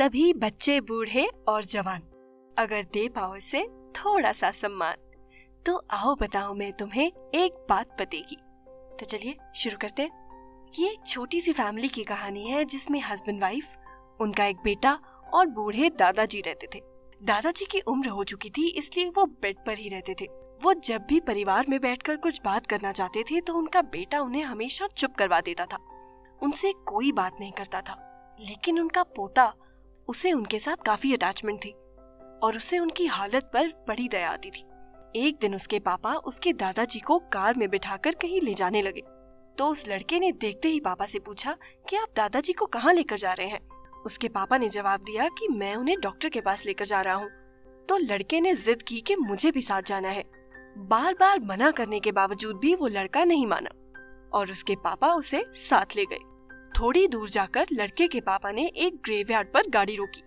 सभी बच्चे, बूढ़े और जवान, अगर दे पाओ इसे थोड़ा सा सम्मान तो आओ बताओ मैं तुम्हें एक बात बतेगी। तो चलिए, शुरू करते ये एक छोटी सी फैमिली की कहानी है, जिसमें हस्बैंड वाइफ उनका एक बेटा और बूढ़े दादाजी रहते थे। दादाजी की उम्र हो चुकी थी, इसलिए वो बेड पर ही रहते थे। वो जब भी परिवार में बैठकर कुछ बात करना चाहते थे तो उनका बेटा उन्हें हमेशा चुप करवा देता था। उनसे कोई बात नहीं करता था, लेकिन उनका पोता उसे उनके साथ काफ़ी अटैचमेंट थी और उसे उनकी हालत पर बड़ी दया आती थी। एक दिन उसके पापा उसके दादाजी को कार में बिठाकर कहीं ले जाने लगे। तो उस लड़के ने देखते ही पापा से पूछा, कि आप दादाजी को कहाँ लेकर जा रहे हैं? उसके पापा ने जवाब दिया कि, मैं उन्हें डॉक्टर के पास लेकर जा रहा हूँ। तो लड़के ने जिद की कि मुझे भी साथ जाना है। बार बार मना करने के बावजूद भी वो लड़का नहीं माना और उसके पापा उसे साथ ले गए। थोड़ी दूर जाकर लड़के के पापा ने एक ग्रेवयार्ड पर गाड़ी रोकी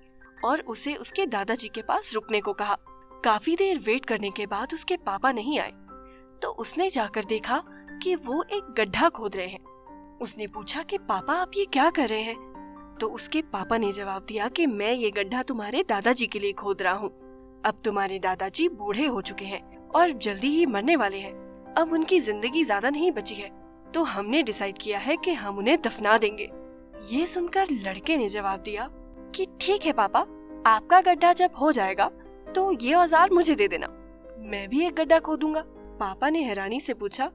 और उसे उसके दादाजी के पास रुकने को कहा। काफ़ी देर वेट करने के बाद उसके पापा नहीं आए। तो उसने जाकर देखा कि वो एक गड्ढा खोद रहे हैं। उसने पूछा कि, पापा, आप ये क्या कर रहे हैं? तो उसके पापा ने जवाब दिया कि, मैं ये गड्ढा तुम्हारे दादाजी के लिए खोद रहा हूँ। अब तुम्हारे दादाजी बूढ़े हो चुके हैं और जल्दी ही मरने वाले हैं। अब उनकी ज़िंदगी ज़्यादा नहीं बची है। तो हमने डिसाइड किया है कि हम उन्हें दफना देंगे। ये सुनकर लड़के ने जवाब दिया कि ठीक है पापा, आपका गड्ढा जब हो जाएगा तो ये औज़ार मुझे दे देना। मैं भी एक गड्ढा खोदूँगा। पापा ने हैरानी से पूछा,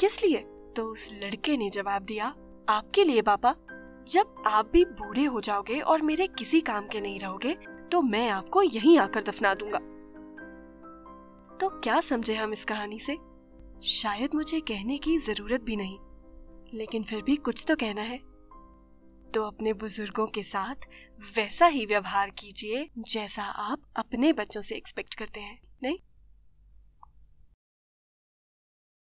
किस लिए? तो उस लड़के ने जवाब दिया, आपके लिए पापा, जब आप भी बूढ़े हो जाओगे और मेरे किसी काम के नहीं रहोगे तो मैं आपको यहीं आकर दफना दूँगा। तो क्या समझे हम इस कहानी से? शायद मुझे कहने की ज़रूरत भी नहीं, लेकिन फिर भी कुछ तो कहना है। तो अपने बुज़ुर्गों के साथ वैसा ही व्यवहार कीजिए जैसा आप अपने बच्चों से एक्सपेक्ट करते हैं, नहीं?